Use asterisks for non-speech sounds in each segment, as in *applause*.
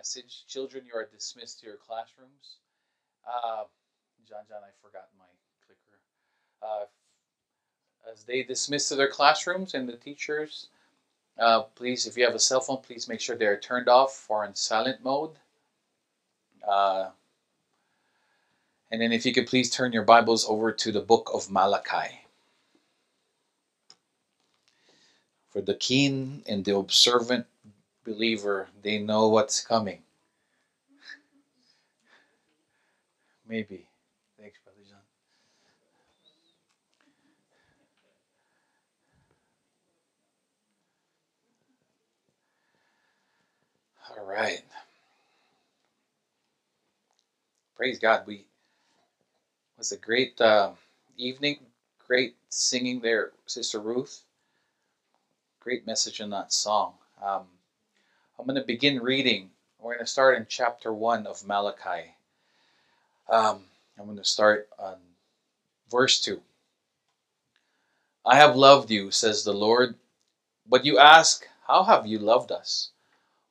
message. Children, you are dismissed to your classrooms. Uh, John, John, I forgot my clicker. Uh, as they dismiss to their classrooms and the teachers, uh, please, if you have a cell phone, please make sure they're turned off or in silent mode. Uh, and then if you could please turn your Bibles over to the book of Malachi. For the keen and the observant believer, they know what's coming. Maybe. Thanks, Brother John. All right. Praise God. We was a great uh, evening. Great singing there, Sister Ruth. Great message in that song. Um, I'm going to begin reading. We're going to start in chapter 1 of Malachi. Um, I'm going to start on verse 2. I have loved you, says the Lord. But you ask, How have you loved us?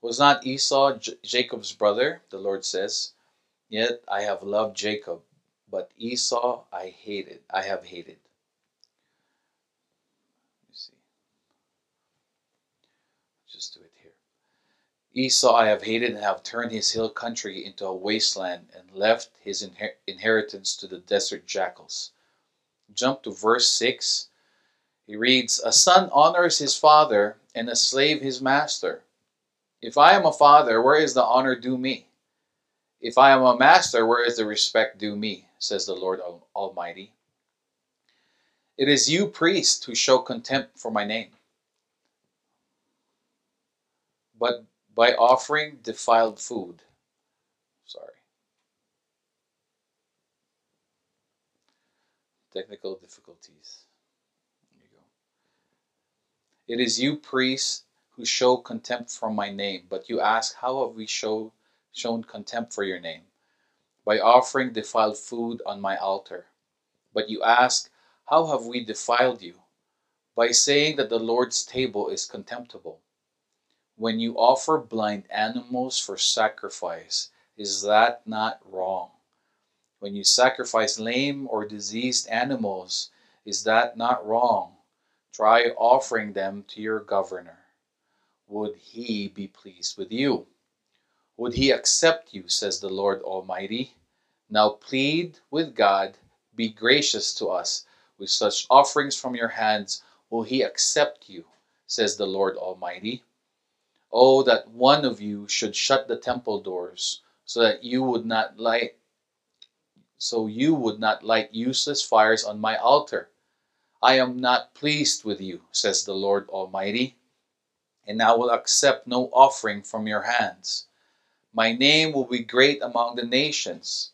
Was not Esau J- Jacob's brother? The Lord says. Yet I have loved Jacob, but Esau I hated. I have hated. Let me see. Just do it here. Esau I have hated and have turned his hill country into a wasteland and left his inher- inheritance to the desert jackals. Jump to verse 6. He reads, A son honors his father, and a slave his master. If I am a father, where is the honor due me? If I am a master, where is the respect due me? says the Lord Almighty. It is you, priests, who show contempt for my name. But by offering defiled food, sorry, technical difficulties. There you go. It is you, priests, who show contempt for my name. But you ask, How have we show, shown contempt for your name? By offering defiled food on my altar. But you ask, How have we defiled you? By saying that the Lord's table is contemptible. When you offer blind animals for sacrifice, is that not wrong? When you sacrifice lame or diseased animals, is that not wrong? Try offering them to your governor. Would he be pleased with you? Would he accept you, says the Lord Almighty? Now plead with God, be gracious to us. With such offerings from your hands, will he accept you, says the Lord Almighty? Oh, that one of you should shut the temple doors, so that you would not light so you would not light useless fires on my altar. I am not pleased with you, says the Lord Almighty, and I will accept no offering from your hands. My name will be great among the nations,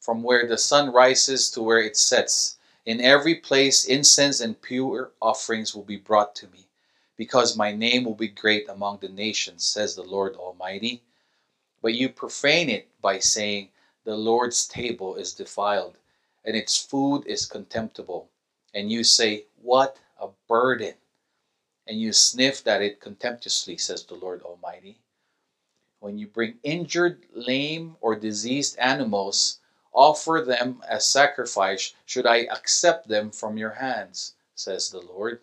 from where the sun rises to where it sets. In every place, incense and pure offerings will be brought to me, because my name will be great among the nations, says the Lord Almighty. But you profane it by saying, the Lord's table is defiled, and its food is contemptible. And you say, What a burden! And you sniff at it contemptuously, says the Lord Almighty. When you bring injured, lame, or diseased animals, offer them as sacrifice, should I accept them from your hands, says the Lord.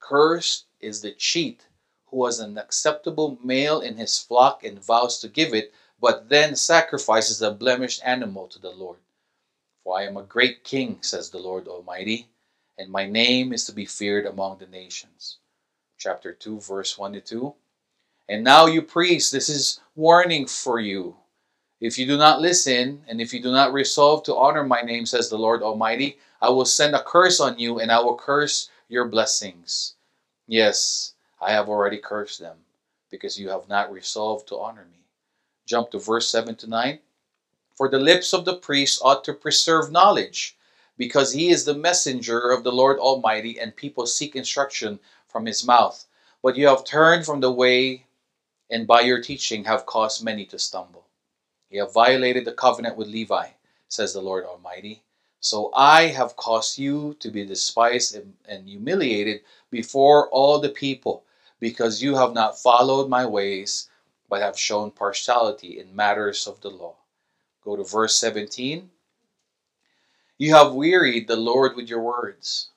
Cursed is the cheat who has an acceptable male in his flock and vows to give it but then sacrifices a blemished animal to the Lord. For I am a great king, says the Lord Almighty, and my name is to be feared among the nations. Chapter 2, verse 1 to 2. And now, you priests, this is warning for you. If you do not listen, and if you do not resolve to honor my name, says the Lord Almighty, I will send a curse on you, and I will curse your blessings. Yes, I have already cursed them, because you have not resolved to honor me. Jump to verse 7 to 9. For the lips of the priest ought to preserve knowledge, because he is the messenger of the Lord Almighty, and people seek instruction from his mouth. But you have turned from the way, and by your teaching have caused many to stumble. You have violated the covenant with Levi, says the Lord Almighty. So I have caused you to be despised and humiliated before all the people, because you have not followed my ways but have shown partiality in matters of the law. Go to verse 17. You have wearied the Lord with your words.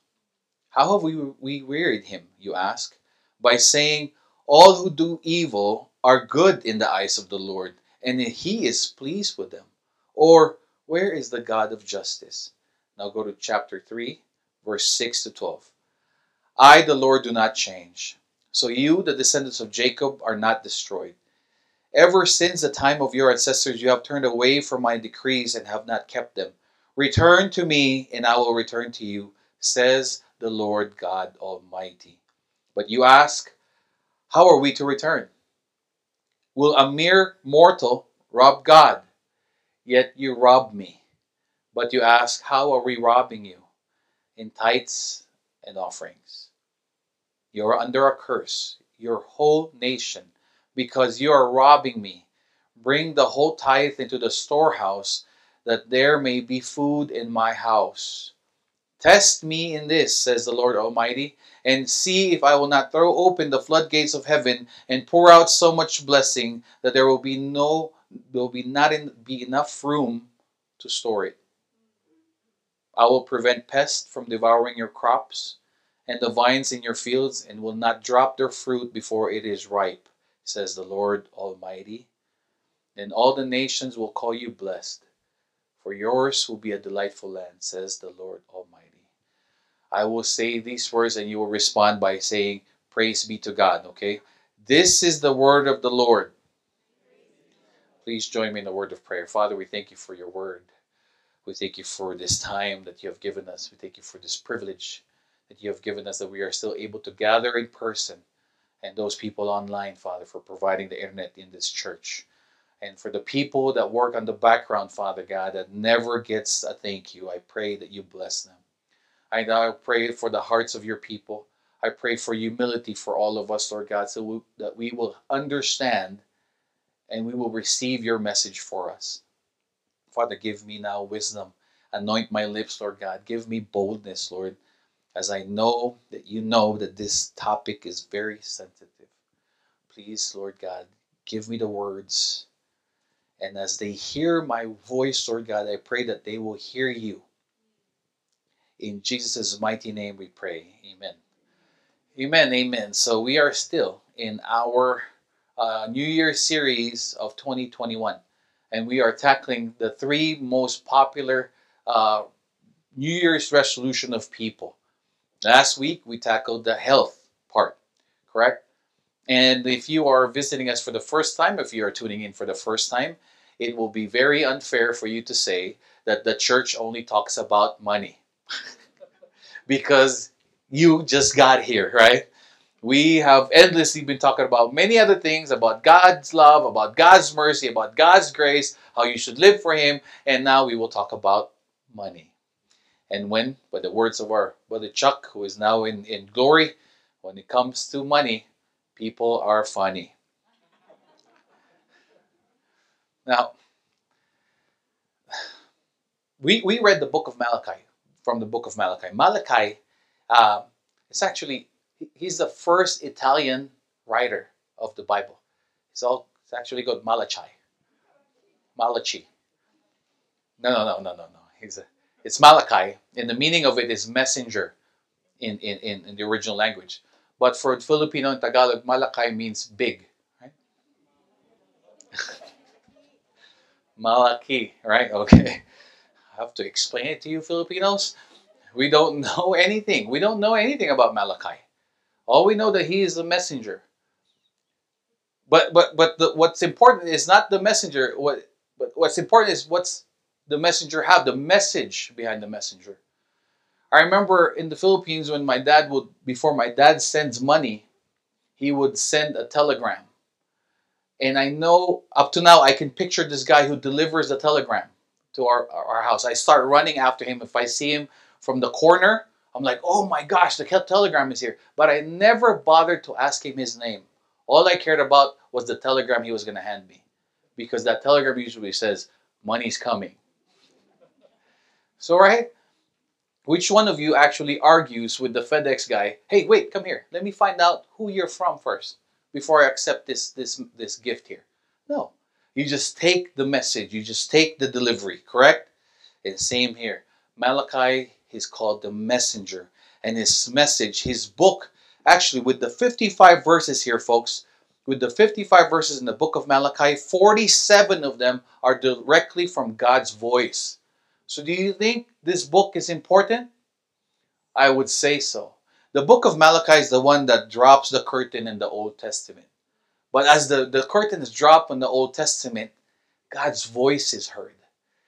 How have we, we wearied him, you ask? By saying, All who do evil are good in the eyes of the Lord, and he is pleased with them. Or, where is the God of justice? Now go to chapter 3, verse 6 to 12. I, the Lord, do not change. So you, the descendants of Jacob, are not destroyed. Ever since the time of your ancestors, you have turned away from my decrees and have not kept them. Return to me, and I will return to you, says the Lord God Almighty. But you ask, How are we to return? Will a mere mortal rob God? Yet you rob me. But you ask, How are we robbing you? In tithes and offerings. You are under a curse, your whole nation, because you are robbing me. Bring the whole tithe into the storehouse, that there may be food in my house. Test me in this, says the Lord Almighty, and see if I will not throw open the floodgates of heaven and pour out so much blessing that there will be no there will be not in, be enough room to store it. I will prevent pests from devouring your crops and the vines in your fields, and will not drop their fruit before it is ripe, says the Lord Almighty. And all the nations will call you blessed, for yours will be a delightful land, says the Lord Almighty. I will say these words, and you will respond by saying, Praise be to God, okay? This is the word of the Lord. Please join me in the word of prayer. Father, we thank you for your word. We thank you for this time that you have given us. We thank you for this privilege that you have given us that we are still able to gather in person and those people online, Father, for providing the internet in this church. And for the people that work on the background, Father God, that never gets a thank you, I pray that you bless them. I now pray for the hearts of your people. I pray for humility for all of us, Lord God, so we, that we will understand and we will receive your message for us. Father, give me now wisdom. Anoint my lips, Lord God. Give me boldness, Lord, as I know that you know that this topic is very sensitive. Please, Lord God, give me the words. And as they hear my voice, Lord God, I pray that they will hear you. In Jesus' mighty name we pray. Amen. Amen. Amen. So we are still in our uh, New Year series of 2021. And we are tackling the three most popular uh, New Year's resolution of people. Last week we tackled the health part, correct? And if you are visiting us for the first time, if you are tuning in for the first time, it will be very unfair for you to say that the church only talks about money. *laughs* because you just got here, right? We have endlessly been talking about many other things about God's love, about God's mercy, about God's grace, how you should live for Him, and now we will talk about money. And when, by the words of our brother Chuck, who is now in, in glory, when it comes to money, people are funny. Now, we, we read the book of Malachi, from the book of Malachi. Malachi, uh, it's actually, he's the first Italian writer of the Bible. It's, all, it's actually called Malachi. Malachi. No, no, no, no, no, no. He's a, it's Malachi, and the meaning of it is messenger in, in, in, in the original language. But for Filipino and Tagalog, Malachi means big. Right? *laughs* Malaki, right? Okay. I have to explain it to you, Filipinos. We don't *laughs* know anything. We don't know anything about Malachi. All we know that he is a messenger. But but but the, what's important is not the messenger. What but what's important is what's the messenger have, the message behind the messenger. I remember in the Philippines when my dad would, before my dad sends money, he would send a telegram. And I know up to now I can picture this guy who delivers the telegram to our, our house. I start running after him. If I see him from the corner, I'm like, oh my gosh, the telegram is here. But I never bothered to ask him his name. All I cared about was the telegram he was going to hand me. Because that telegram usually says, money's coming. So, right? Which one of you actually argues with the FedEx guy? Hey, wait, come here. Let me find out who you're from first before I accept this this this gift here. No. You just take the message, you just take the delivery, correct? And same here. Malachi is called the messenger. And his message, his book, actually with the 55 verses here, folks, with the 55 verses in the book of Malachi, 47 of them are directly from God's voice. So, do you think this book is important? I would say so. The book of Malachi is the one that drops the curtain in the Old Testament. But as the, the curtains drop in the Old Testament, God's voice is heard.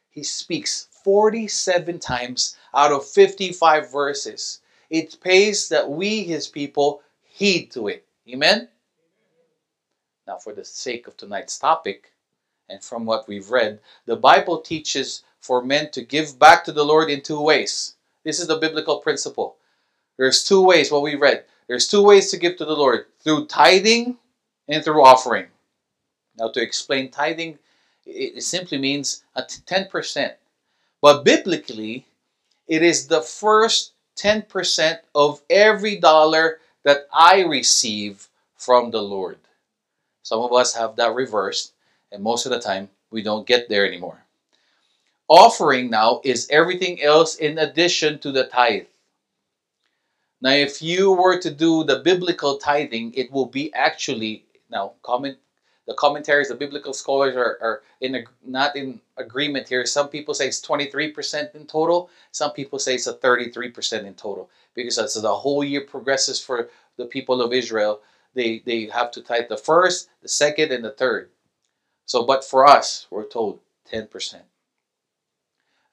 He speaks 47 times out of 55 verses. It pays that we, his people, heed to it. Amen? Now, for the sake of tonight's topic, and from what we've read, the Bible teaches for men to give back to the Lord in two ways. This is the biblical principle. There's two ways, what we read. There's two ways to give to the Lord through tithing and through offering. Now, to explain tithing, it simply means a 10%. But biblically, it is the first 10% of every dollar that I receive from the Lord. Some of us have that reversed, and most of the time we don't get there anymore. Offering now is everything else in addition to the tithe. Now, if you were to do the biblical tithing, it will be actually now comment the commentaries, the biblical scholars are, are in a, not in agreement here. Some people say it's 23% in total. Some people say it's a 33% in total because as the whole year progresses for the people of Israel, they, they have to tithe the first, the second, and the third. So, but for us, we're told 10%.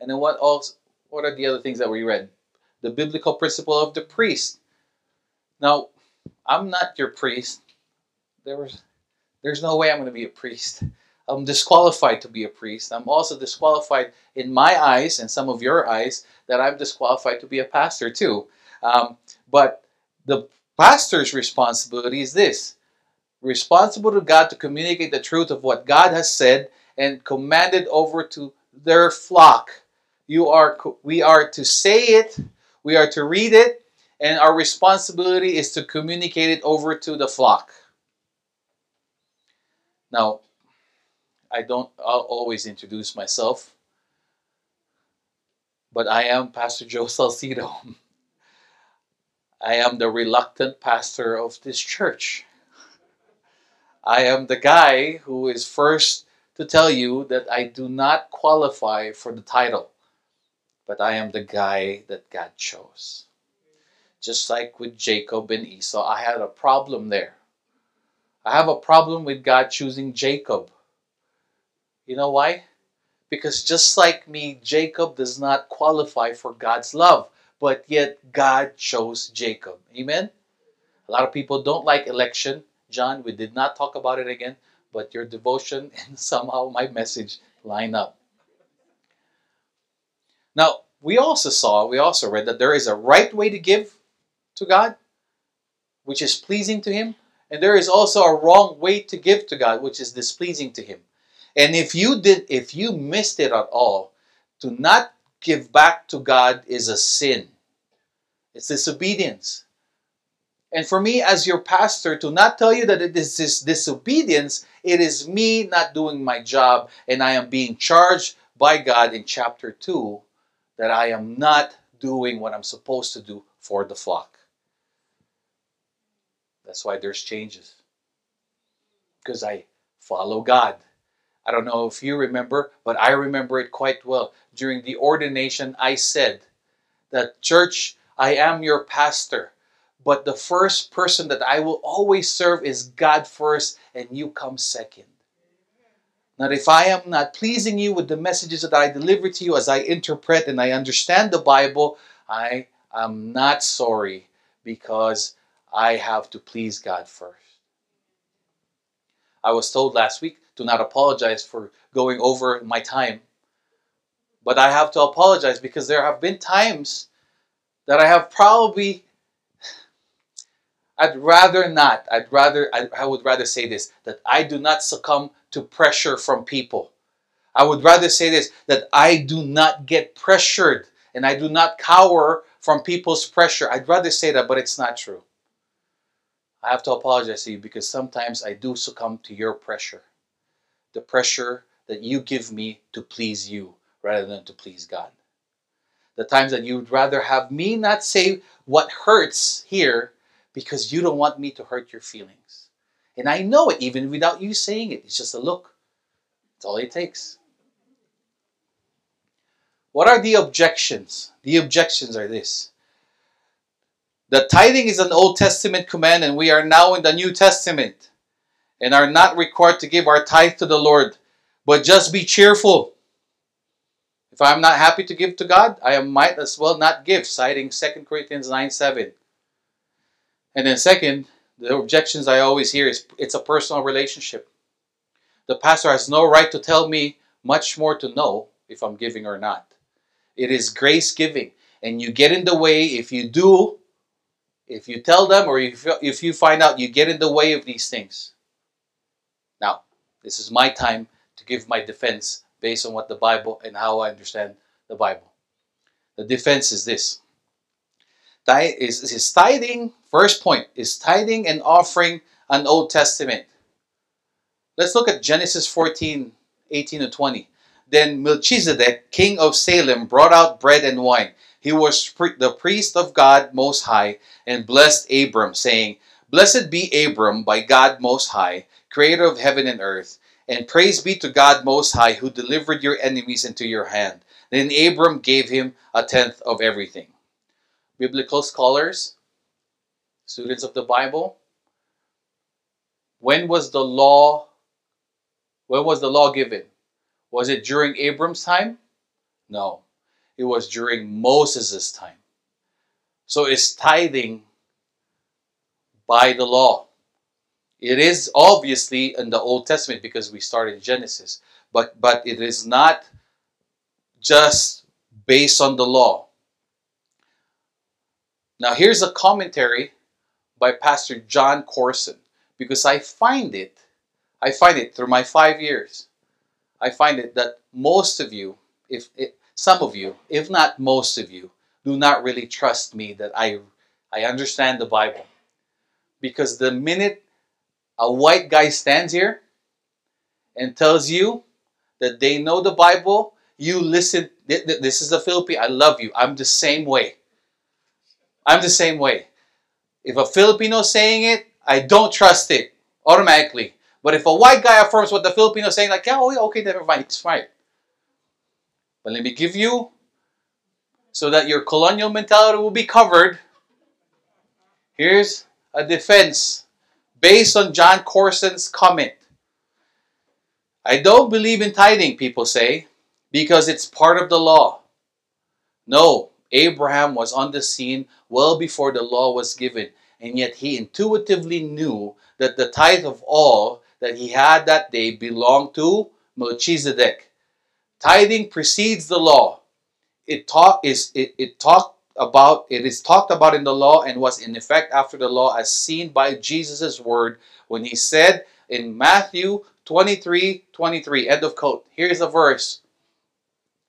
And then what else? What are the other things that we read? The biblical principle of the priest. Now, I'm not your priest. There was there's no way I'm going to be a priest. I'm disqualified to be a priest. I'm also disqualified in my eyes and some of your eyes that I'm disqualified to be a pastor too. Um, but the pastor's responsibility is this responsible to God to communicate the truth of what God has said and commanded over to their flock. You are we are to say it, we are to read it, and our responsibility is to communicate it over to the flock. Now, I don't I'll always introduce myself, but I am Pastor Joe Salcido. *laughs* I am the reluctant pastor of this church. I am the guy who is first to tell you that I do not qualify for the title, but I am the guy that God chose. Just like with Jacob and Esau, I had a problem there. I have a problem with God choosing Jacob. You know why? Because just like me, Jacob does not qualify for God's love, but yet God chose Jacob. Amen? A lot of people don't like election. John, we did not talk about it again, but your devotion *laughs* and somehow my message line up. Now, we also saw, we also read that there is a right way to give to God, which is pleasing to Him, and there is also a wrong way to give to God, which is displeasing to Him. And if you did, if you missed it at all, to not give back to God is a sin. It's disobedience. And for me, as your pastor, to not tell you that it is this disobedience, it is me not doing my job, and I am being charged by God in chapter 2 that I am not doing what I'm supposed to do for the flock. That's why there's changes. Because I follow God. I don't know if you remember, but I remember it quite well. During the ordination, I said that, Church, I am your pastor, but the first person that I will always serve is God first, and you come second. Now, if I am not pleasing you with the messages that I deliver to you as I interpret and I understand the Bible, I am not sorry because I have to please God first. I was told last week to not apologize for going over my time. But I have to apologize because there have been times that I have probably *sighs* I'd rather not. I'd rather I, I would rather say this that I do not succumb to pressure from people. I would rather say this that I do not get pressured and I do not cower from people's pressure. I'd rather say that, but it's not true. I have to apologize to you because sometimes I do succumb to your pressure. The pressure that you give me to please you rather than to please God. The times that you'd rather have me not say what hurts here because you don't want me to hurt your feelings. And I know it even without you saying it. It's just a look. That's all it takes. What are the objections? The objections are this. The tithing is an Old Testament command, and we are now in the New Testament and are not required to give our tithe to the Lord, but just be cheerful. If I'm not happy to give to God, I might as well not give, citing 2 Corinthians 9 7. And then, second, the objections I always hear is it's a personal relationship. The pastor has no right to tell me much more to know if I'm giving or not. It is grace giving. And you get in the way if you do, if you tell them, or if, if you find out you get in the way of these things. Now, this is my time to give my defense based on what the Bible and how I understand the Bible. The defense is this. Is, is tithing, first point, is tithing and offering an Old Testament. Let's look at Genesis 14, 18 to 20. Then Melchizedek, king of Salem, brought out bread and wine. He was the priest of God Most High and blessed Abram, saying, Blessed be Abram by God Most High, creator of heaven and earth, and praise be to God Most High, who delivered your enemies into your hand. Then Abram gave him a tenth of everything. Biblical scholars, students of the Bible, when was the law when was the law given? Was it during Abram's time? No. It was during Moses' time. So it's tithing by the law. It is obviously in the Old Testament because we start in Genesis, but but it is not just based on the law. Now here's a commentary by Pastor Jon Courson because I find it I find it through my 5 years I find it that most of you if it, some of you if not most of you do not really trust me that I I understand the Bible because the minute a white guy stands here and tells you that they know the Bible, you listen. This is a Philippine. I love you. I'm the same way. I'm the same way. If a Filipino is saying it, I don't trust it automatically. But if a white guy affirms what the Filipino is saying, like, yeah, oh, okay, never mind, it's fine. But let me give you, so that your colonial mentality will be covered. Here's a defense based on Jon Courson's comment. I don't believe in tithing, people say, because it's part of the law. No, Abraham was on the scene well before the law was given, and yet he intuitively knew that the tithe of all that he had that day belonged to Melchizedek. Tithing precedes the law. It talk is it, it talk about it is talked about in the law and was in effect after the law as seen by Jesus' word when he said in Matthew 23 23 end of quote. Here's a verse.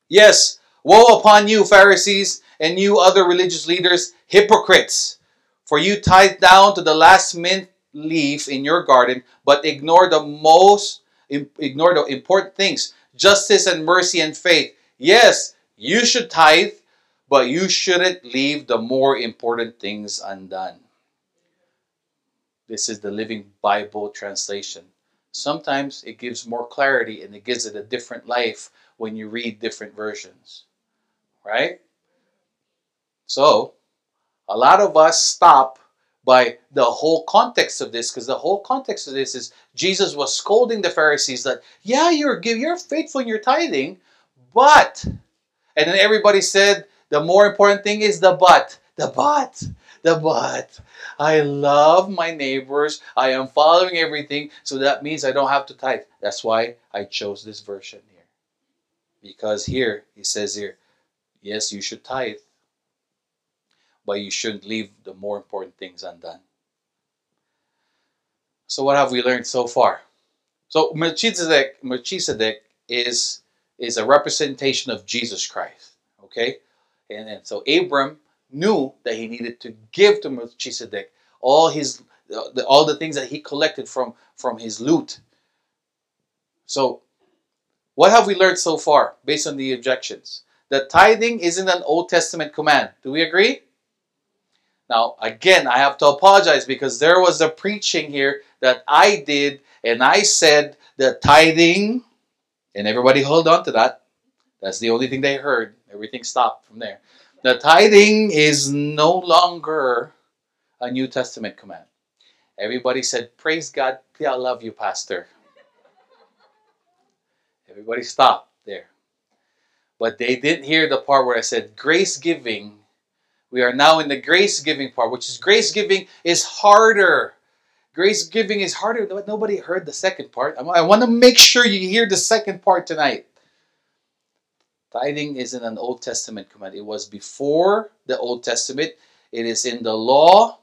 Yes woe upon you pharisees and you other religious leaders hypocrites for you tithe down to the last mint leaf in your garden but ignore the most ignore the important things justice and mercy and faith yes you should tithe but you shouldn't leave the more important things undone. This is the Living Bible translation. Sometimes it gives more clarity and it gives it a different life when you read different versions. Right? So, a lot of us stop by the whole context of this because the whole context of this is Jesus was scolding the Pharisees that, yeah, you're, you're faithful in your tithing, but, and then everybody said, the more important thing is the but. The but. The but. I love my neighbors. I am following everything. So that means I don't have to tithe. That's why I chose this version here. Because here, he says here, yes, you should tithe. But you shouldn't leave the more important things undone. So what have we learned so far? So Melchizedek, Melchizedek is, is a representation of Jesus Christ. Okay? And, and so Abram knew that he needed to give to Melchizedek all his all the things that he collected from from his loot. So, what have we learned so far based on the objections? That tithing isn't an Old Testament command. Do we agree? Now, again, I have to apologize because there was a preaching here that I did, and I said that tithing, and everybody hold on to that. That's the only thing they heard. Everything stopped from there. The tithing is no longer a New Testament command. Everybody said, Praise God, I love you, Pastor. Everybody stopped there. But they didn't hear the part where I said, Grace giving we are now in the grace giving part, which is grace giving is harder. Grace giving is harder, nobody heard the second part. I want to make sure you hear the second part tonight. Tithing isn't an Old Testament command. It was before the Old Testament. It is in the law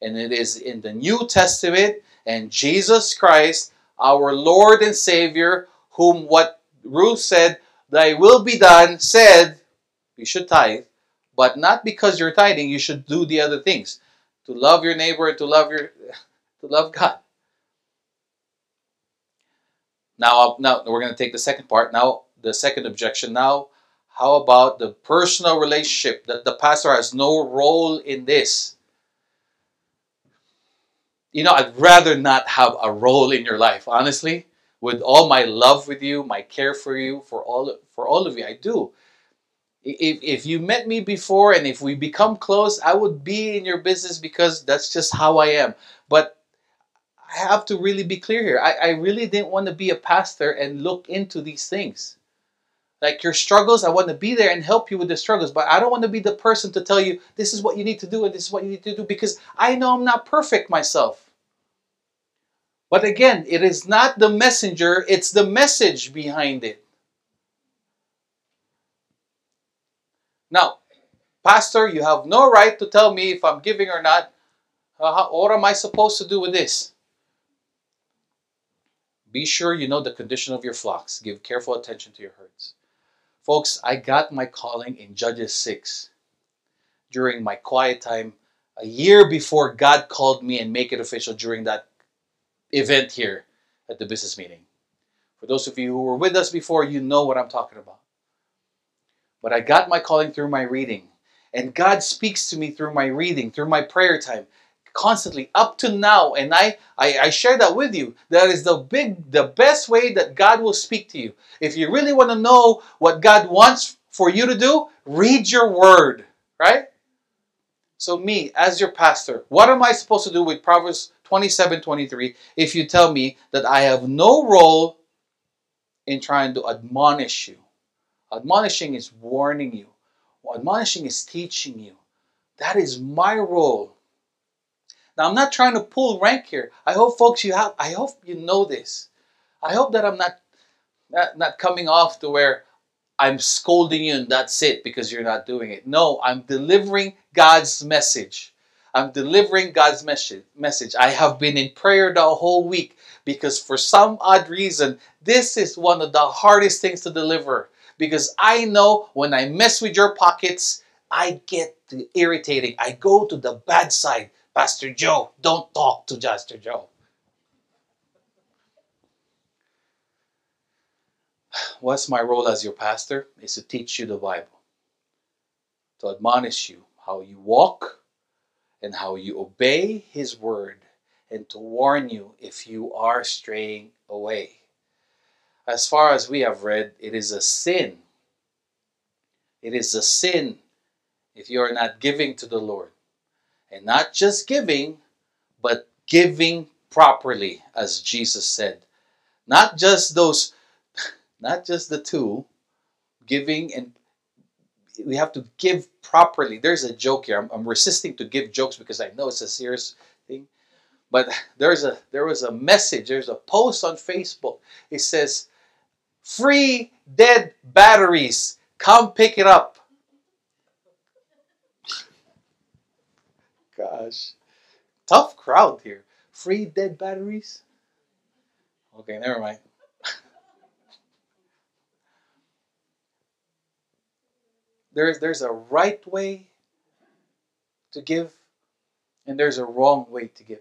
and it is in the New Testament. And Jesus Christ, our Lord and Savior, whom what Ruth said, Thy will be done, said, We should tithe but not because you're tithing you should do the other things. To love your neighbor to love your *laughs* to love god. Now now we're going to take the second part. Now the second objection. Now how about the personal relationship? That the pastor has no role in this. You know i'd rather not have a role in your life honestly. With all my love with you my care for you for all for all of you i do if, if you met me before and if we become close, I would be in your business because that's just how I am. But I have to really be clear here. I, I really didn't want to be a pastor and look into these things. Like your struggles, I want to be there and help you with the struggles, but I don't want to be the person to tell you this is what you need to do and this is what you need to do because I know I'm not perfect myself. But again, it is not the messenger, it's the message behind it. Now, Pastor, you have no right to tell me if I'm giving or not. Uh, what am I supposed to do with this? Be sure you know the condition of your flocks. Give careful attention to your herds. Folks, I got my calling in Judges 6 during my quiet time a year before God called me and make it official during that event here at the business meeting. For those of you who were with us before, you know what I'm talking about. But I got my calling through my reading. And God speaks to me through my reading, through my prayer time, constantly up to now. And I, I, I share that with you. That is the big, the best way that God will speak to you. If you really want to know what God wants for you to do, read your word, right? So, me, as your pastor, what am I supposed to do with Proverbs 27 23 if you tell me that I have no role in trying to admonish you? Admonishing is warning you. Admonishing is teaching you. That is my role. Now I'm not trying to pull rank here. I hope folks you have I hope you know this. I hope that I'm not not, not coming off to where I'm scolding you and that's it because you're not doing it. No, I'm delivering God's message. I'm delivering God's message. Message. I have been in prayer the whole week because for some odd reason, this is one of the hardest things to deliver because I know when I mess with your pockets, I get irritating. I go to the bad side. Pastor Joe, don't talk to Pastor Joe. What's my role as your pastor? Is to teach you the Bible, to admonish you how you walk and how you obey His word, and to warn you if you are straying away as far as we have read, it is a sin. It is a sin if you are not giving to the Lord. And not just giving, but giving properly, as Jesus said. Not just those, *laughs* not just the two, giving and we have to give properly. There's a joke here. I'm, I'm resisting to give jokes because I know it's a serious thing. But *laughs* there's a there was a message, there's a post on Facebook. It says, free dead batteries. Come pick it up. Gosh, tough crowd here. Free dead batteries? Okay, never mind. *laughs* there's, there's a right way to give, and there's a wrong way to give.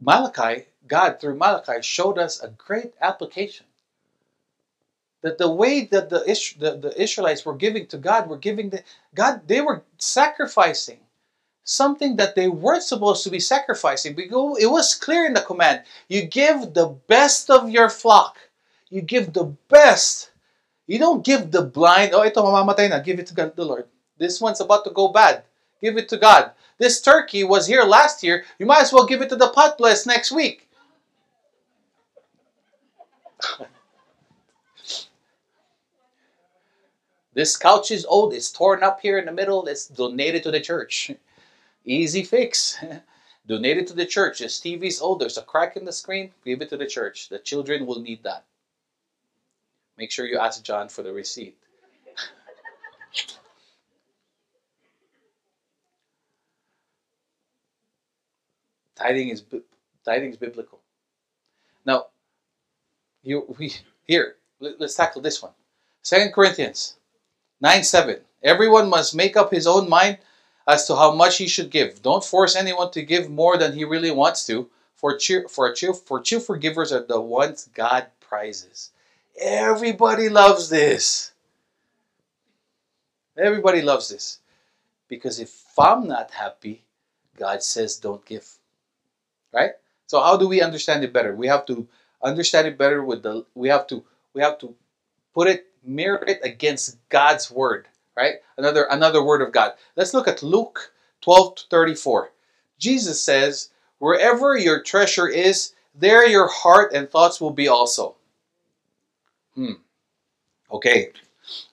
Malachi God through Malachi showed us a great application. That the way that the, the, the Israelites were giving to God were giving the God, they were sacrificing something that they weren't supposed to be sacrificing. Because it was clear in the command you give the best of your flock. You give the best. You don't give the blind oh ito mamamatay na. Give it to God the Lord. This one's about to go bad. Give it to God. This turkey was here last year. You might as well give it to the pot bless next week *laughs* this couch is old it's torn up here in the middle it's donated to the church *laughs* Easy fix. *laughs* Donate it to the church. This TV's old, there's a crack in the screen, give it to the church. The children will need that. Make sure you ask John for the receipt. tithing is tithing is biblical. You we here let, us tackle this one. Second Corinthians nine seven. Everyone must make up his own mind as to how much he should give. Don't force anyone to give more than he really wants to, for cheer, for cheer, for cheerful givers are the ones God prizes. Everybody loves this. Everybody loves this. Because if I'm not happy, God says don't give. Right? So how do we understand it better? We have to understand it better with the we have to we have to put it mirror it against God's word right? Another another word of God. Let's look at Luke 12 to 34. Jesus says, "Wherever your treasure is, there your heart and thoughts will be also." Hmm. Okay.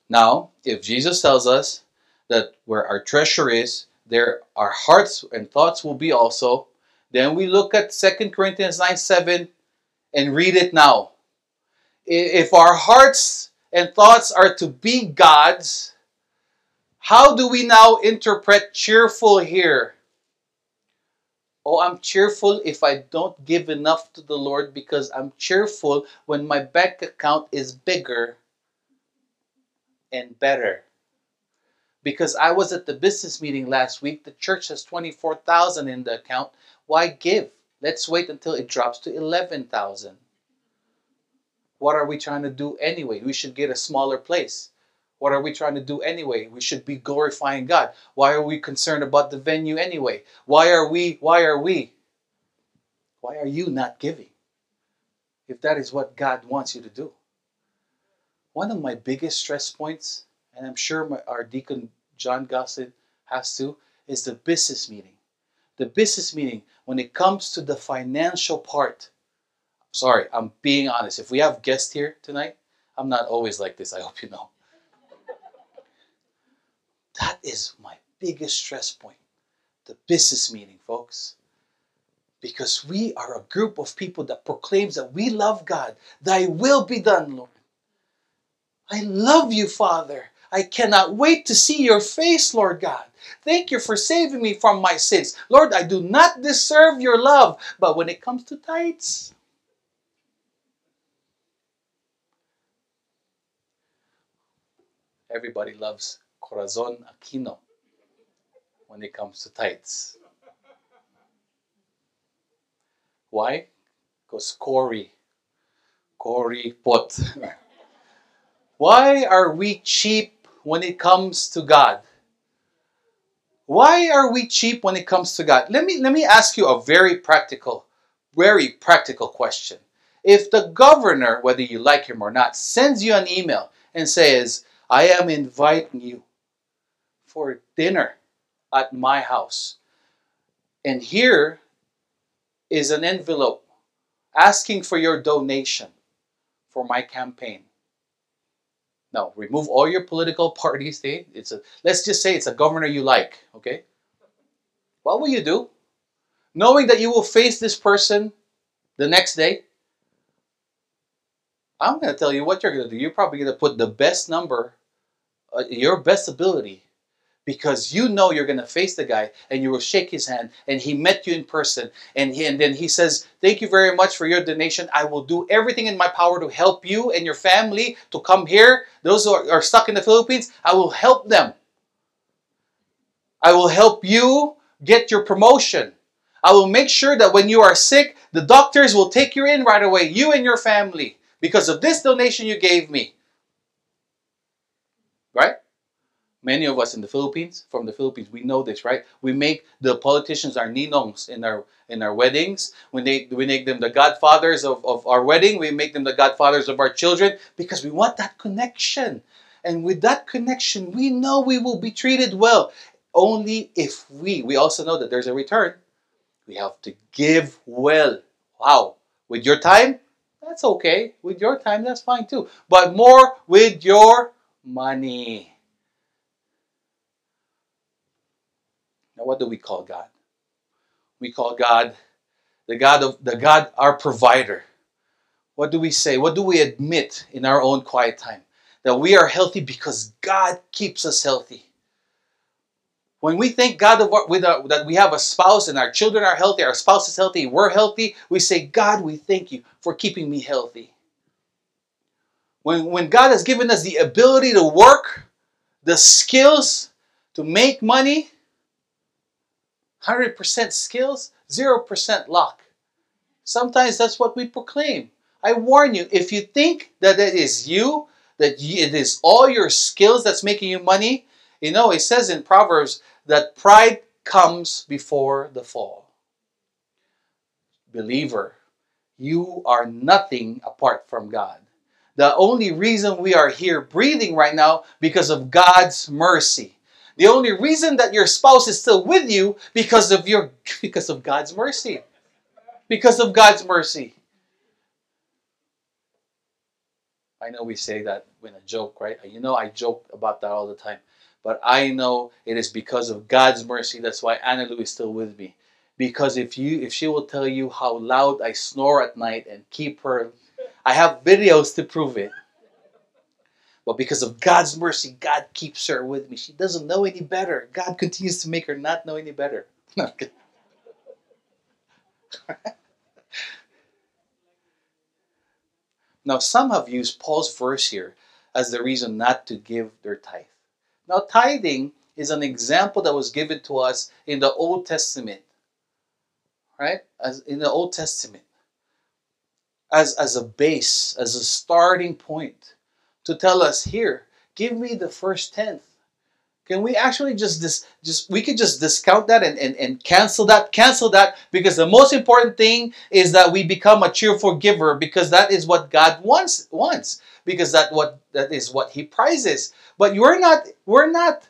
Now, if Jesus tells us that where our treasure is, there our hearts and thoughts will be also, then we look at 2 Corinthians 9 7 and read it now. If our hearts and thoughts are to be God's, how do we now interpret cheerful here? Oh, I'm cheerful if I don't give enough to the Lord because I'm cheerful when my bank account is bigger and better. Because I was at the business meeting last week, the church has 24,000 in the account. Why give? Let's wait until it drops to 11,000. What are we trying to do anyway? We should get a smaller place. What are we trying to do anyway? We should be glorifying God. Why are we concerned about the venue anyway? Why are we, why are we? Why are you not giving? If that is what God wants you to do. One of my biggest stress points, and I'm sure my, our deacon John Gosselin has to, is the business meeting. The business meeting, when it comes to the financial part, sorry, I'm being honest. If we have guests here tonight, I'm not always like this, I hope you know. That is my biggest stress point the business meeting, folks. Because we are a group of people that proclaims that we love God. Thy will be done, Lord. I love you, Father. I cannot wait to see your face, Lord God. Thank you for saving me from my sins. Lord, I do not deserve your love. But when it comes to tithes, everybody loves Corazon Aquino when it comes to tithes. Why? Because Corey, Corey Pot. *laughs* Why are we cheap when it comes to God? Why are we cheap when it comes to God? Let me let me ask you a very practical, very practical question. If the governor, whether you like him or not, sends you an email and says, I am inviting you for dinner at my house. And here is an envelope asking for your donation for my campaign. Now, remove all your political parties. Eh? It's a, let's just say it's a governor you like, okay? What will you do? Knowing that you will face this person the next day, I'm going to tell you what you're going to do. You're probably going to put the best number, uh, your best ability because you know you're going to face the guy and you will shake his hand and he met you in person. And, he, and then he says thank you very much for your donation. I will do everything in my power to help you and your family to come here. Those who are, are stuck in the philippines i will help them. I will help you get your promotion. I will make sure that when you are sick the doctors will take you in right away, you and your family, because of this donation you gave me. Right? Many of us in the Philippines, from the Philippines, we know this, right? We make the politicians our ninongs in our in our weddings. We make, we make them the godfathers of, of our wedding. We make them the godfathers of our children because we want that connection. And with that connection, we know we will be treated well. Only if we, we also know that there's a return. We have to give well. Wow. With your time, that's okay. With your time, that's fine too. But more with your money. Now, what do we call God? We call God the God of the God our provider. What do we say? What do we admit in our own quiet time? That we are healthy because God keeps us healthy. When we thank God with our, that we have a spouse and our children are healthy, our spouse is healthy, we're healthy, we say, God, we thank you for keeping me healthy. When, when God has given us the ability to work, the skills to make money, 100% skills, 0% luck. Sometimes that's what we proclaim. I warn you, if you think that it is you, that it is all your skills that's making you money, you know, it says in Proverbs that pride comes before the fall. Believer, you are nothing apart from God. The only reason we are here breathing right now because of God's mercy. The only reason that your spouse is still with you because of your *laughs* because of God's mercy. Because of God's mercy. I know we say that in a joke, right? You know I joke about that all the time. But I know it is because of God's mercy. That's why Anna Lou is still with me. Because if you if she will tell you how loud I snore at night and keep her I have videos to prove it. But because of God's mercy, God keeps her with me. She doesn't know any better. God continues to make her not know any better. *laughs* *laughs* now, some have used Paul's verse here as the reason not to give their tithe. Now, tithing is an example that was given to us in the Old Testament, right? As in the Old Testament, as, as a base, as a starting point to tell us here, give me the first tenth. Can we actually just dis, just we could just discount that and, and, and cancel that, cancel that, because the most important thing is that we become a cheerful giver because that is what God wants wants. Because that what that is what He prizes. But we're not we're not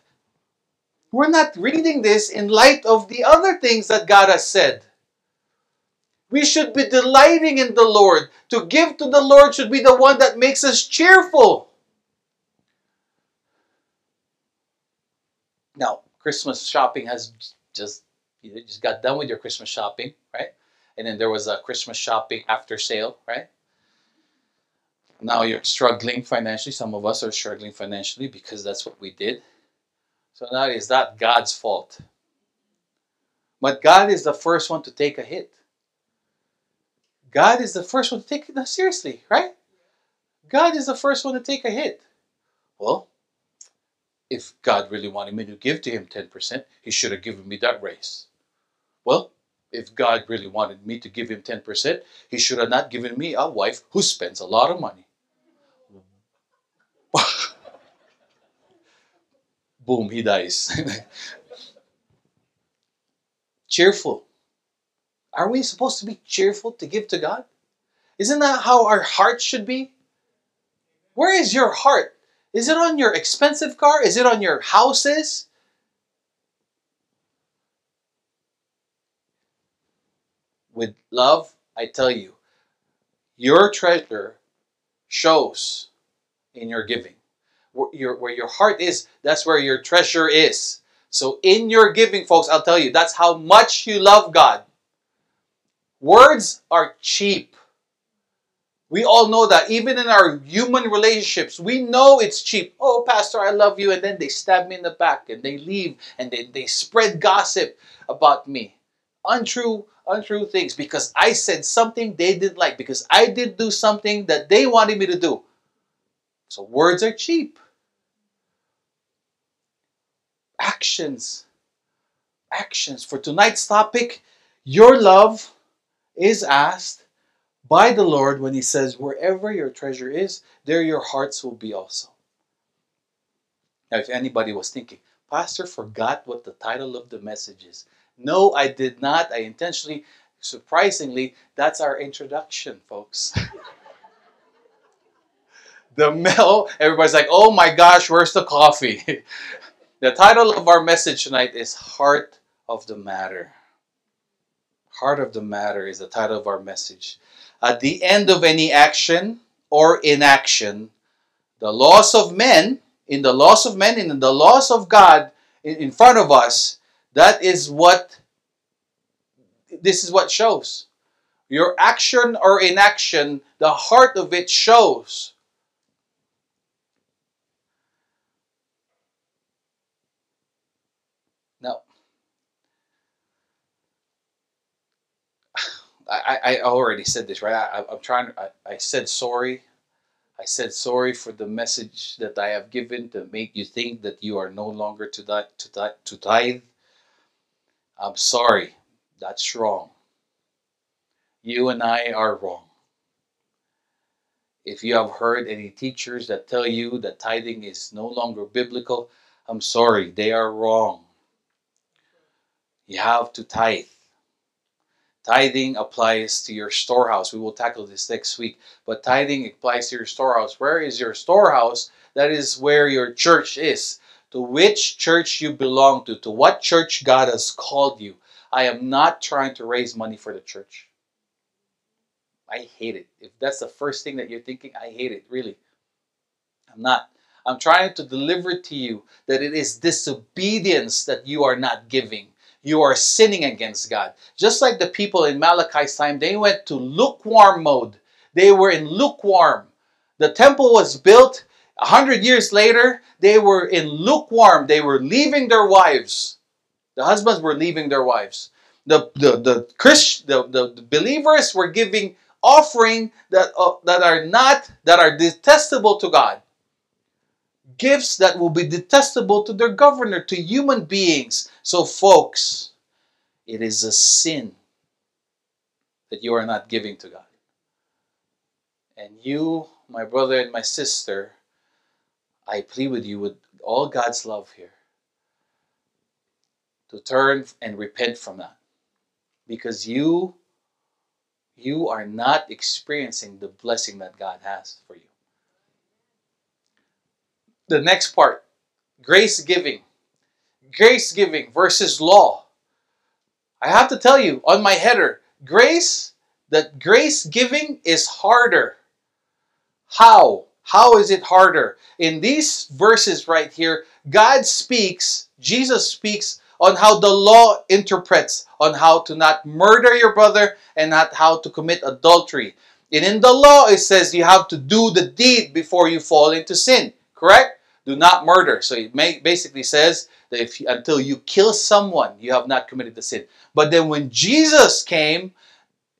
we're not reading this in light of the other things that God has said. We should be delighting in the Lord. To give to the Lord should be the one that makes us cheerful. Now, Christmas shopping has just you just got done with your Christmas shopping, right? And then there was a Christmas shopping after sale, right? Now you're struggling financially. Some of us are struggling financially because that's what we did. So now is that God's fault? But God is the first one to take a hit. God is the first one to take it seriously, right? God is the first one to take a hit. Well, if God really wanted me to give to him 10%, he should have given me that raise. Well, if God really wanted me to give him 10%, he should have not given me a wife who spends a lot of money. *laughs* Boom, he dies. *laughs* cheerful. Are we supposed to be cheerful to give to God? Isn't that how our heart should be? Where is your heart? Is it on your expensive car? Is it on your houses? With love, I tell you, your treasure shows in your giving. Where your, where your heart is, that's where your treasure is. So, in your giving, folks, I'll tell you, that's how much you love God. Words are cheap. We all know that even in our human relationships, we know it's cheap. Oh, Pastor, I love you. And then they stab me in the back and they leave and they, they spread gossip about me. Untrue, untrue things because I said something they didn't like, because I did do something that they wanted me to do. So words are cheap. Actions. Actions. For tonight's topic, your love is asked by the Lord when He says, Wherever your treasure is, there your hearts will be also. Now, if anybody was thinking, Pastor forgot what the title of the message is. No, I did not. I intentionally, surprisingly, that's our introduction, folks. *laughs* the mel, everybody's like, oh my gosh, where's the coffee? *laughs* the title of our message tonight is Heart of the Matter. Heart of the Matter is the title of our message. At the end of any action or inaction, the loss of men, in the loss of men, in the loss of God in front of us, that is what this is what shows. Your action or inaction, the heart of it shows. Now, I, I already said this, right? I, am trying, I, I said sorry. I said sorry for the message that I have given to make you think that you are no longer to, to, to tithe. I'm sorry. That's wrong. You and I are wrong. If you have heard any teachers that tell you that tithing is no longer biblical, I'm sorry, they are wrong. You have to tithe. Tithing applies to your storehouse. We will tackle this next week. But tithing applies to your storehouse. Where is your storehouse? That is where your church is. To which church you belong to, to what church God has called you. I am not trying to raise money for the church. I hate it. If that's the first thing that you're thinking, I hate it, really. I'm not. I'm trying to deliver to you that it is disobedience that you are not giving. You are sinning against God. Just like the people in Malachi's time, they went to lukewarm mode. They were in lukewarm. The temple was built a hundred years later. They were in lukewarm. They were leaving their wives. The husbands were leaving their wives. The the the Christ, the, the, the believers were giving offering that uh, that are not that are detestable to God. Gifts that will be detestable to their governor, to human beings. So, folks, it is a sin that you are not giving to God. And you, my brother and my sister, I plead with you with all God's love here to turn and repent from that. Because you you are not experiencing the blessing that God has for you. The next part, grace giving. Grace giving versus law. I have to tell you on my header, grace that grace giving is harder. How? How is it harder? In these verses right here, God speaks, Jesus speaks on how the law interprets on how to not murder your brother and not how to commit adultery. And in the law, it says you have to do the deed before you fall into sin. Correct? Do not murder. So it basically says that if until you kill someone, you have not committed the sin. But then when Jesus came,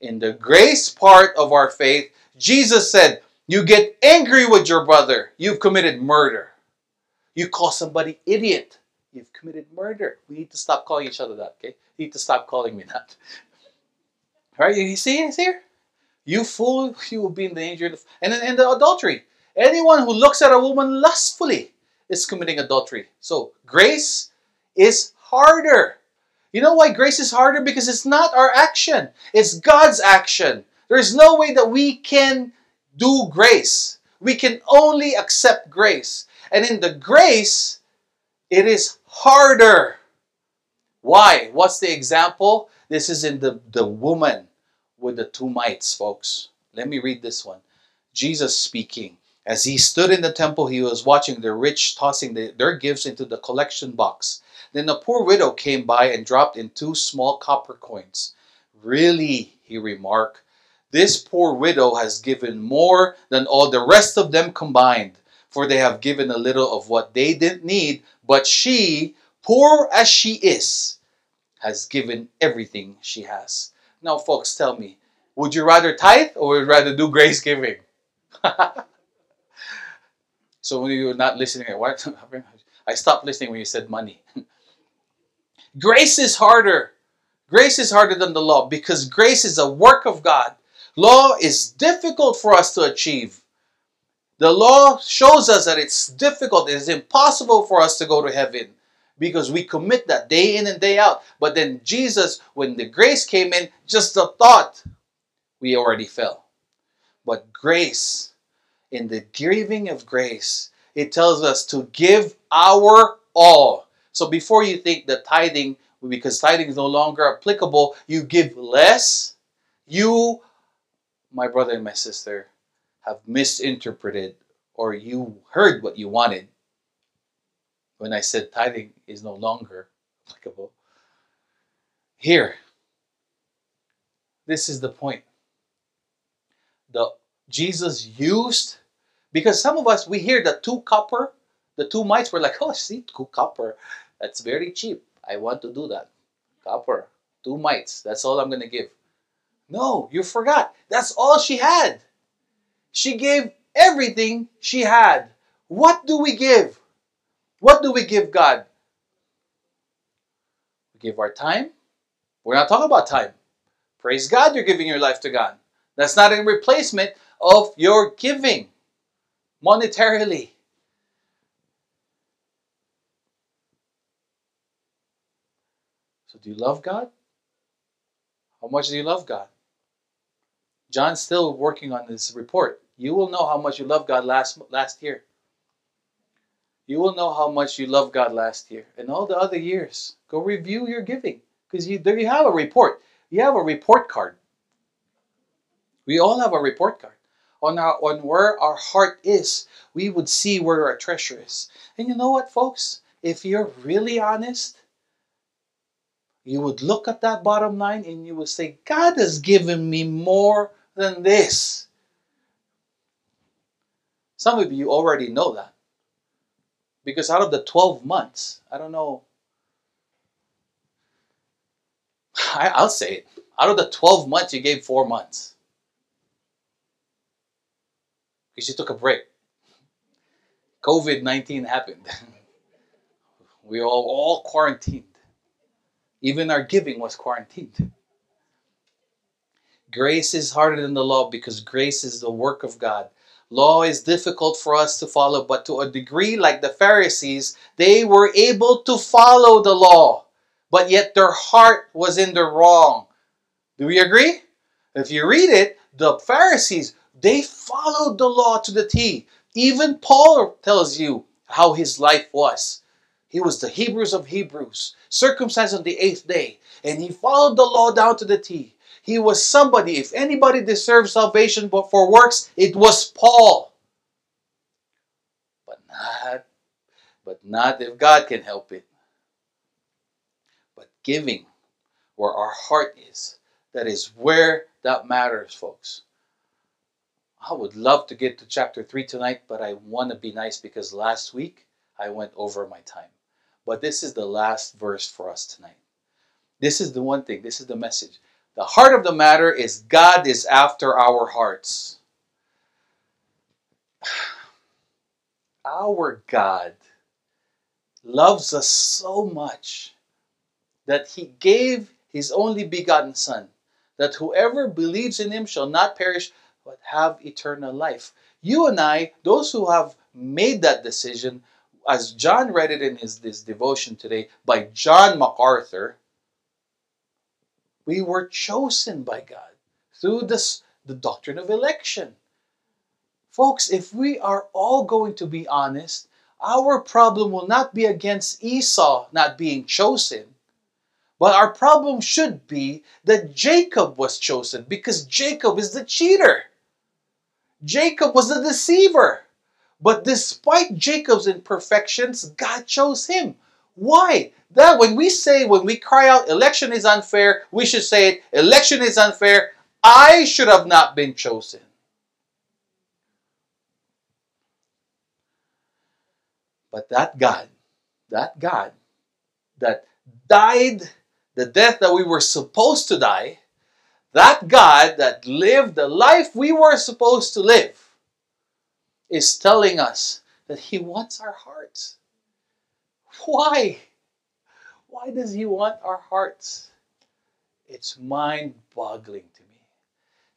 in the grace part of our faith, Jesus said, You get angry with your brother, you've committed murder. You call somebody idiot, You've committed murder. We need to stop calling each other that, okay? You need to stop calling me that. All *laughs* right, you see it's here? You fool, you will be in danger. And then in the adultery. Anyone who looks at a woman lustfully is committing adultery. So grace is harder. You know why grace is harder? Because it's not our action, it's God's action. There's no way that we can do grace. We can only accept grace. And in the grace, it is harder. Why? What's the example? This is in the, the woman with the two mites, folks. Let me read this one. Jesus speaking. As he stood in the temple, he was watching the rich tossing the, their gifts into the collection box. Then a poor widow came by and dropped in two small copper coins. Really, he remarked, this poor widow has given more than all the rest of them combined, for they have given a little of what they didn't need, but she, poor as she is, has given everything she has. Now, folks, tell me, would you rather tithe or would you rather do grace giving? *laughs* so when you're not listening? *laughs* I stopped listening when you said money. *laughs* grace is harder. Grace is harder than the law because grace is a work of God. Law is difficult for us to achieve. The law shows us that it's difficult, it is impossible for us to go to heaven because we commit that day in and day out. But then Jesus, when the grace came in, just the thought, we already fell. But grace, in the giving of grace, it tells us to give our all. So before you think that tithing, because tithing is no longer applicable, you give less, you, my brother and my sister, have misinterpreted or you heard what you wanted when I said tithing is no longer applicable. Here, this is the point. The Jesus used because some of us we hear the two copper, the two mites, we're like, *laughs* oh, see, two copper, that's very cheap. I want to do that. Copper, two mites, that's all I'm gonna give. No, you forgot. That's all she had. She gave everything she had. What do we give? What do we give God? We give our time. We're not talking about time. Praise God, you're giving your life to God. That's not a replacement of your giving monetarily. So, do you love God? How much do you love God? John's still working on this report. You will know how much you love God last last year. You will know how much you love God last year and all the other years. Go review your giving because you there you have a report. You have a report card. We all have a report card on our on where our heart is. We would see where our treasure is. And you know what, folks? If you're really honest, you would look at that bottom line and you would say, God has given me more than this. Some of you already know that. Because out of the 12 months, I don't know, *laughs* I, I'll say it. Out of the 12 months, you gave four months. You took a break. COVID 19 happened. *laughs* we all, all quarantined. Even our giving was quarantined. Grace is harder than the law because grace is the work of God. Law is difficult for us to follow, but to a degree, like the Pharisees, they were able to follow the law, but yet their heart was in the wrong. Do we agree? If you read it, the Pharisees, they followed the law to the T. Even Paul tells you how his life was. He was the Hebrews of Hebrews, circumcised on the eighth day, and he followed the law down to the T. He was somebody. If anybody deserved salvation but for works, it was Paul. But not, but not if God can help it. But giving where our heart is, that is where that matters, folks. I would love to get to chapter 3 tonight, but I want to be nice because last week I went over my time. But this is the last verse for us tonight. This is the one thing, this is the message. The heart of the matter is God is after our hearts. *sighs* Our God loves us so much that he gave his only begotten Son, that whoever believes in him shall not perish but have eternal life. You and I, those who have made that decision, as John read it in his this devotion today by John MacArthur, we were chosen by God through this, the doctrine of election. Folks, if we are all going to be honest, our problem will not be against Esau not being chosen. But our problem should be that Jacob was chosen because Jacob is the cheater. Jacob was a deceiver. But despite Jacob's imperfections, God chose him. Why? That when we say, when we cry out, election is unfair, we should say it, election is unfair. I should have not been chosen. But that God, that God that died the death that we were supposed to die, that God that lived the life we were supposed to live, is telling us that He wants our hearts. Why? Why does He want our hearts? It's mind boggling to me.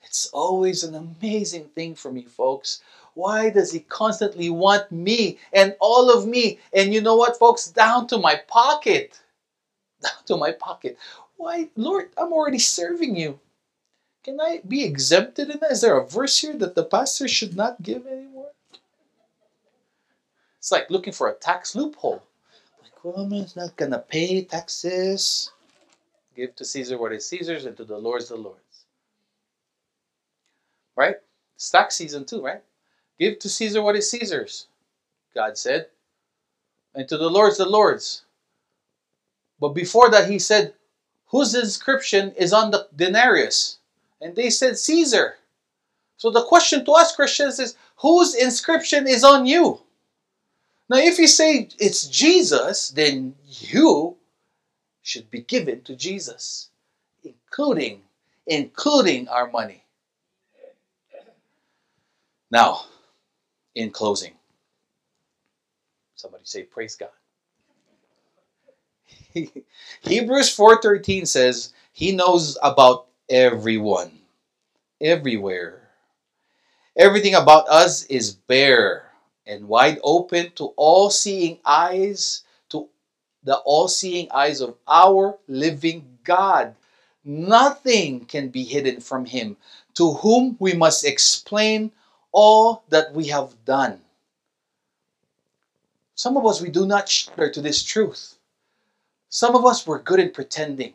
It's always an amazing thing for me, folks. Why does He constantly want me and all of me? And you know what, folks? Down to my pocket. Down to my pocket. Why, Lord, I'm already serving you. Can I be exempted in that? Is there a verse here that the pastor should not give anymore? It's like looking for a tax loophole. Like, well, I'm not gonna pay taxes. Give to Caesar what is Caesar's, and to the Lord's the Lord's. Right? It's tax season too, right? Give to Caesar what is Caesar's, God said, and to the Lord's the Lord's. But before that, he said, Whose inscription is on the denarius? And they said, Caesar. So the question to us Christians is, Whose inscription is on you? Now, if you say it's Jesus, then you should be given to Jesus, including including our money. Now, in closing, somebody say praise God. *laughs* Hebrews 4:13 says he knows about everyone everywhere. Everything about us is bare and wide open to all seeing eyes, to the all seeing eyes of our living God. Nothing can be hidden from Him, to whom we must explain all that we have done. Some of us, we do not share to this truth. Some of us, we're good in pretending.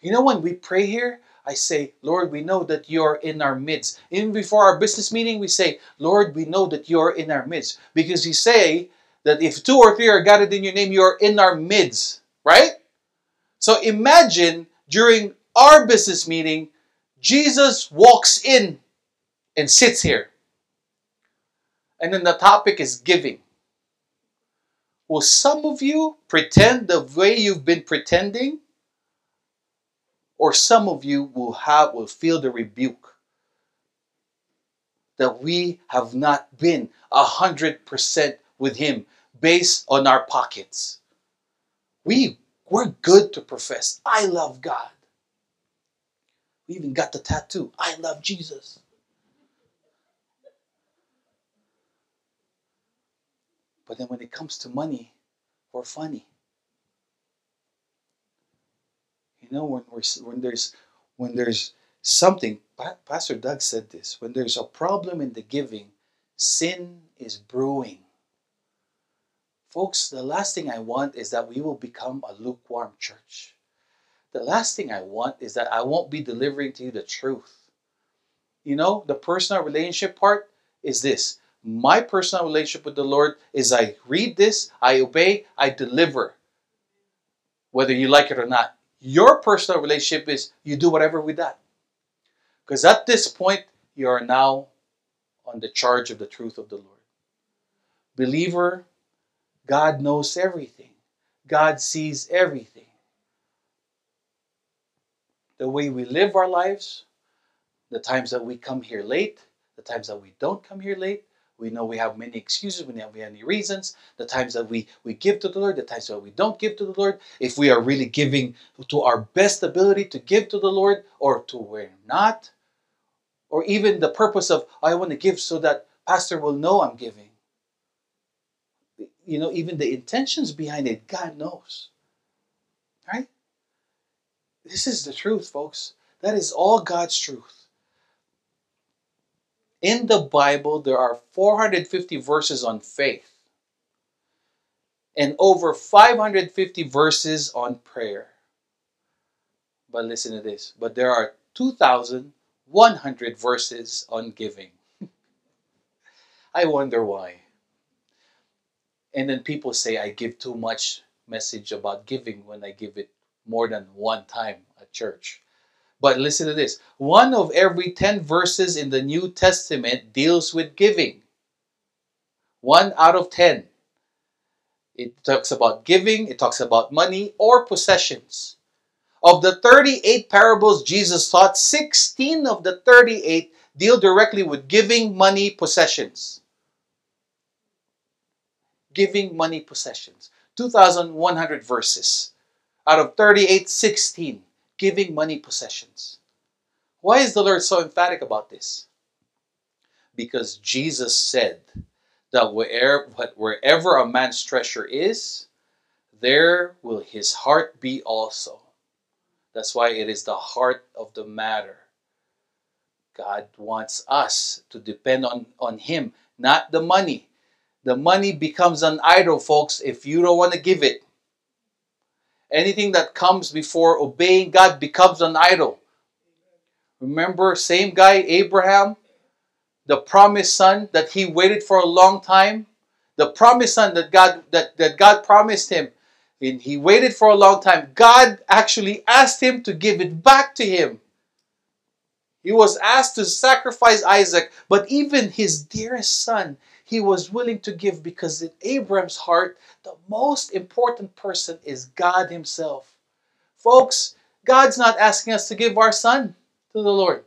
You know, when we pray here, I say, Lord, we know that you're in our midst. Even before our business meeting, we say, Lord, we know that you're in our midst. Because you say that if two or three are gathered in your name, you're in our midst, right? So imagine during our business meeting, Jesus walks in and sits here. And then the topic is giving. Will some of you pretend the way you've been pretending? Or some of you will have will feel the rebuke that we have not been a hundred percent with him based on our pockets. We we're good to profess, I love God. We even got the tattoo, I love Jesus. But then when it comes to money, we're funny. You know, when we're when there's when there's something, Pastor Doug said this. When there's a problem in the giving, sin is brewing. Folks, the last thing I want is that we will become a lukewarm church. The last thing I want is that I won't be delivering to you the truth. You know, the personal relationship part is this. My personal relationship with the Lord is I read this, I obey, I deliver, whether you like it or not. Your personal relationship is you do whatever with that. Because at this point, you are now on the charge of the truth of the Lord. Believer, God knows everything, God sees everything. The way we live our lives, the times that we come here late, the times that we don't come here late, we know we have many excuses, we have many reasons. The times that we, we give to the Lord, the times that we don't give to the Lord. If we are really giving to our best ability to give to the Lord or to we're not. Or even the purpose of, I want to give so that Pastor will know I'm giving. You know, even the intentions behind it, God knows. Right? This is the truth, folks. That is all God's truth. In the Bible, there are 450 verses on faith and over 550 verses on prayer. But listen to this. But there are 2,100 verses on giving. *laughs* I wonder why. And then people say I give too much message about giving when I give it more than one time at church. But listen to this one of every 10 verses in the New Testament deals with giving. One out of 10. It talks about giving, it talks about money or possessions. Of the 38 parables Jesus taught, 16 of the 38 deal directly with giving, money, possessions. Giving, money, possessions. 2,100 verses. Out of 38, 16 giving money possessions. Why is the Lord so emphatic about this? Because Jesus said that wherever, wherever a man's treasure is, there will his heart be also. That's why it is the heart of the matter. God wants us to depend on, on Him, not the money. The money becomes an idol, folks, if you don't want to give it. Anything that comes before obeying God becomes an idol. Remember, same guy, Abraham, the promised son that he waited for a long time, the promised son that God that, that God promised him, and he waited for a long time. God actually asked him to give it back to him. He was asked to sacrifice Isaac, but even his dearest son, he was willing to give because in Abraham's heart, the most important person is God Himself. Folks, God's not asking us to give our son to the Lord.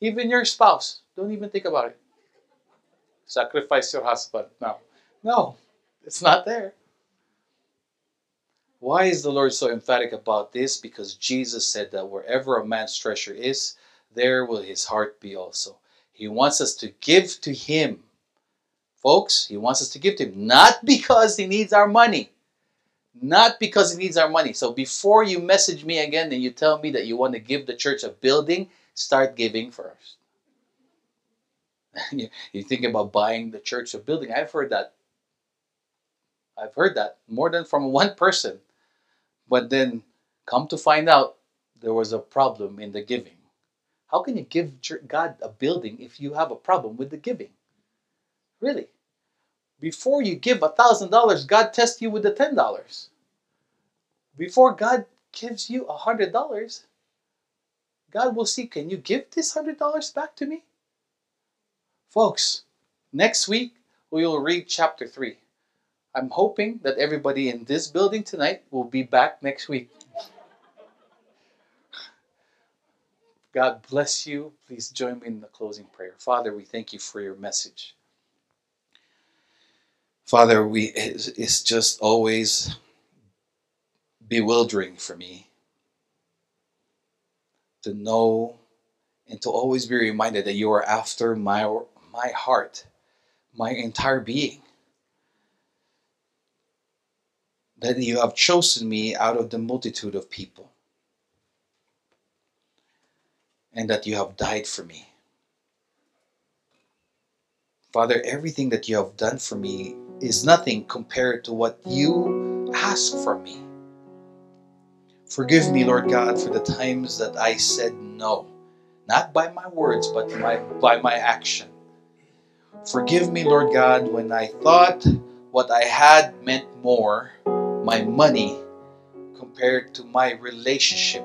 Even your spouse, don't even think about it. Sacrifice your husband. No. No, it's not there. Why is the Lord so emphatic about this? Because Jesus said that wherever a man's treasure is, there will his heart be also. He wants us to give to Him. Folks, He wants us to give to Him, not because He needs our money. Not because He needs our money. So before you message me again and you tell me that you want to give the church a building, start giving first. *laughs* you think about buying the church a building. I've heard that. I've heard that more than from one person. But then come to find out there was a problem in the giving. How can you give God a building if you have a problem with the giving? Really? Before you give a thousand dollars, God tests you with the ten dollars. Before God gives you a hundred dollars, God will see, can you give this hundred dollars back to me? Folks, next week we will read chapter 3. I'm hoping that everybody in this building tonight will be back next week. God bless you. Please join me in the closing prayer. Father, we thank you for your message. Father, we it's just always bewildering for me to know and to always be reminded that you are after my my heart, my entire being. That you have chosen me out of the multitude of people and that you have died for me. Father, everything that you have done for me is nothing compared to what you ask from me. Forgive me, Lord God, for the times that I said no, not by my words, but my, by my action. Forgive me, Lord God, when I thought what I had meant more, my money, compared to my relationship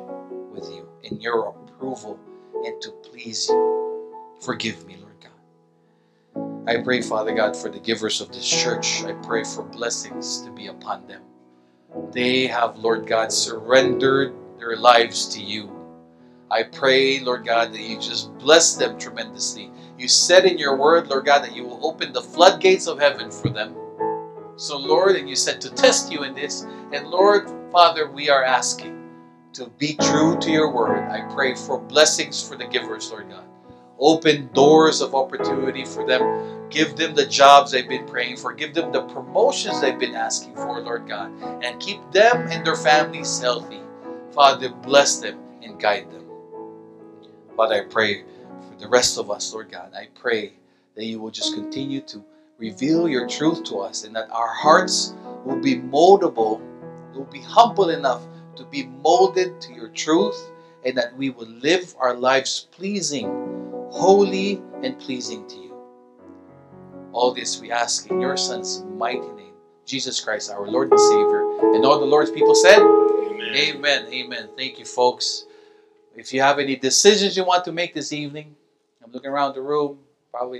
with you and your approval and to please you. Forgive me, Lord God. I pray, Father God, for the givers of this church. I pray for blessings to be upon them. They have, Lord God, surrendered their lives to you. I pray, Lord God, that you just bless them tremendously. You said in your word, Lord God, that you will open the floodgates of heaven for them. So, Lord, and you said to test you in this. And Lord, Father, we are asking to be true to your word. I pray for blessings for the givers, Lord God. Open doors of opportunity for them. Give them the jobs they've been praying for. Give them the promotions they've been asking for, Lord God. And keep them and their families healthy. Father, bless them and guide them. Father, I pray for the rest of us, Lord God. I pray that you will just continue to reveal your truth to us and that our hearts will be moldable, will be humble enough to be molded to your truth and that we will live our lives pleasing, holy, and pleasing to you. All this we ask in your Son's mighty name, Jesus Christ, our Lord and Savior. And all the Lord's people said, Amen. Amen. Amen. Thank you, folks. If you have any decisions you want to make this evening, I'm looking around the room, probably not.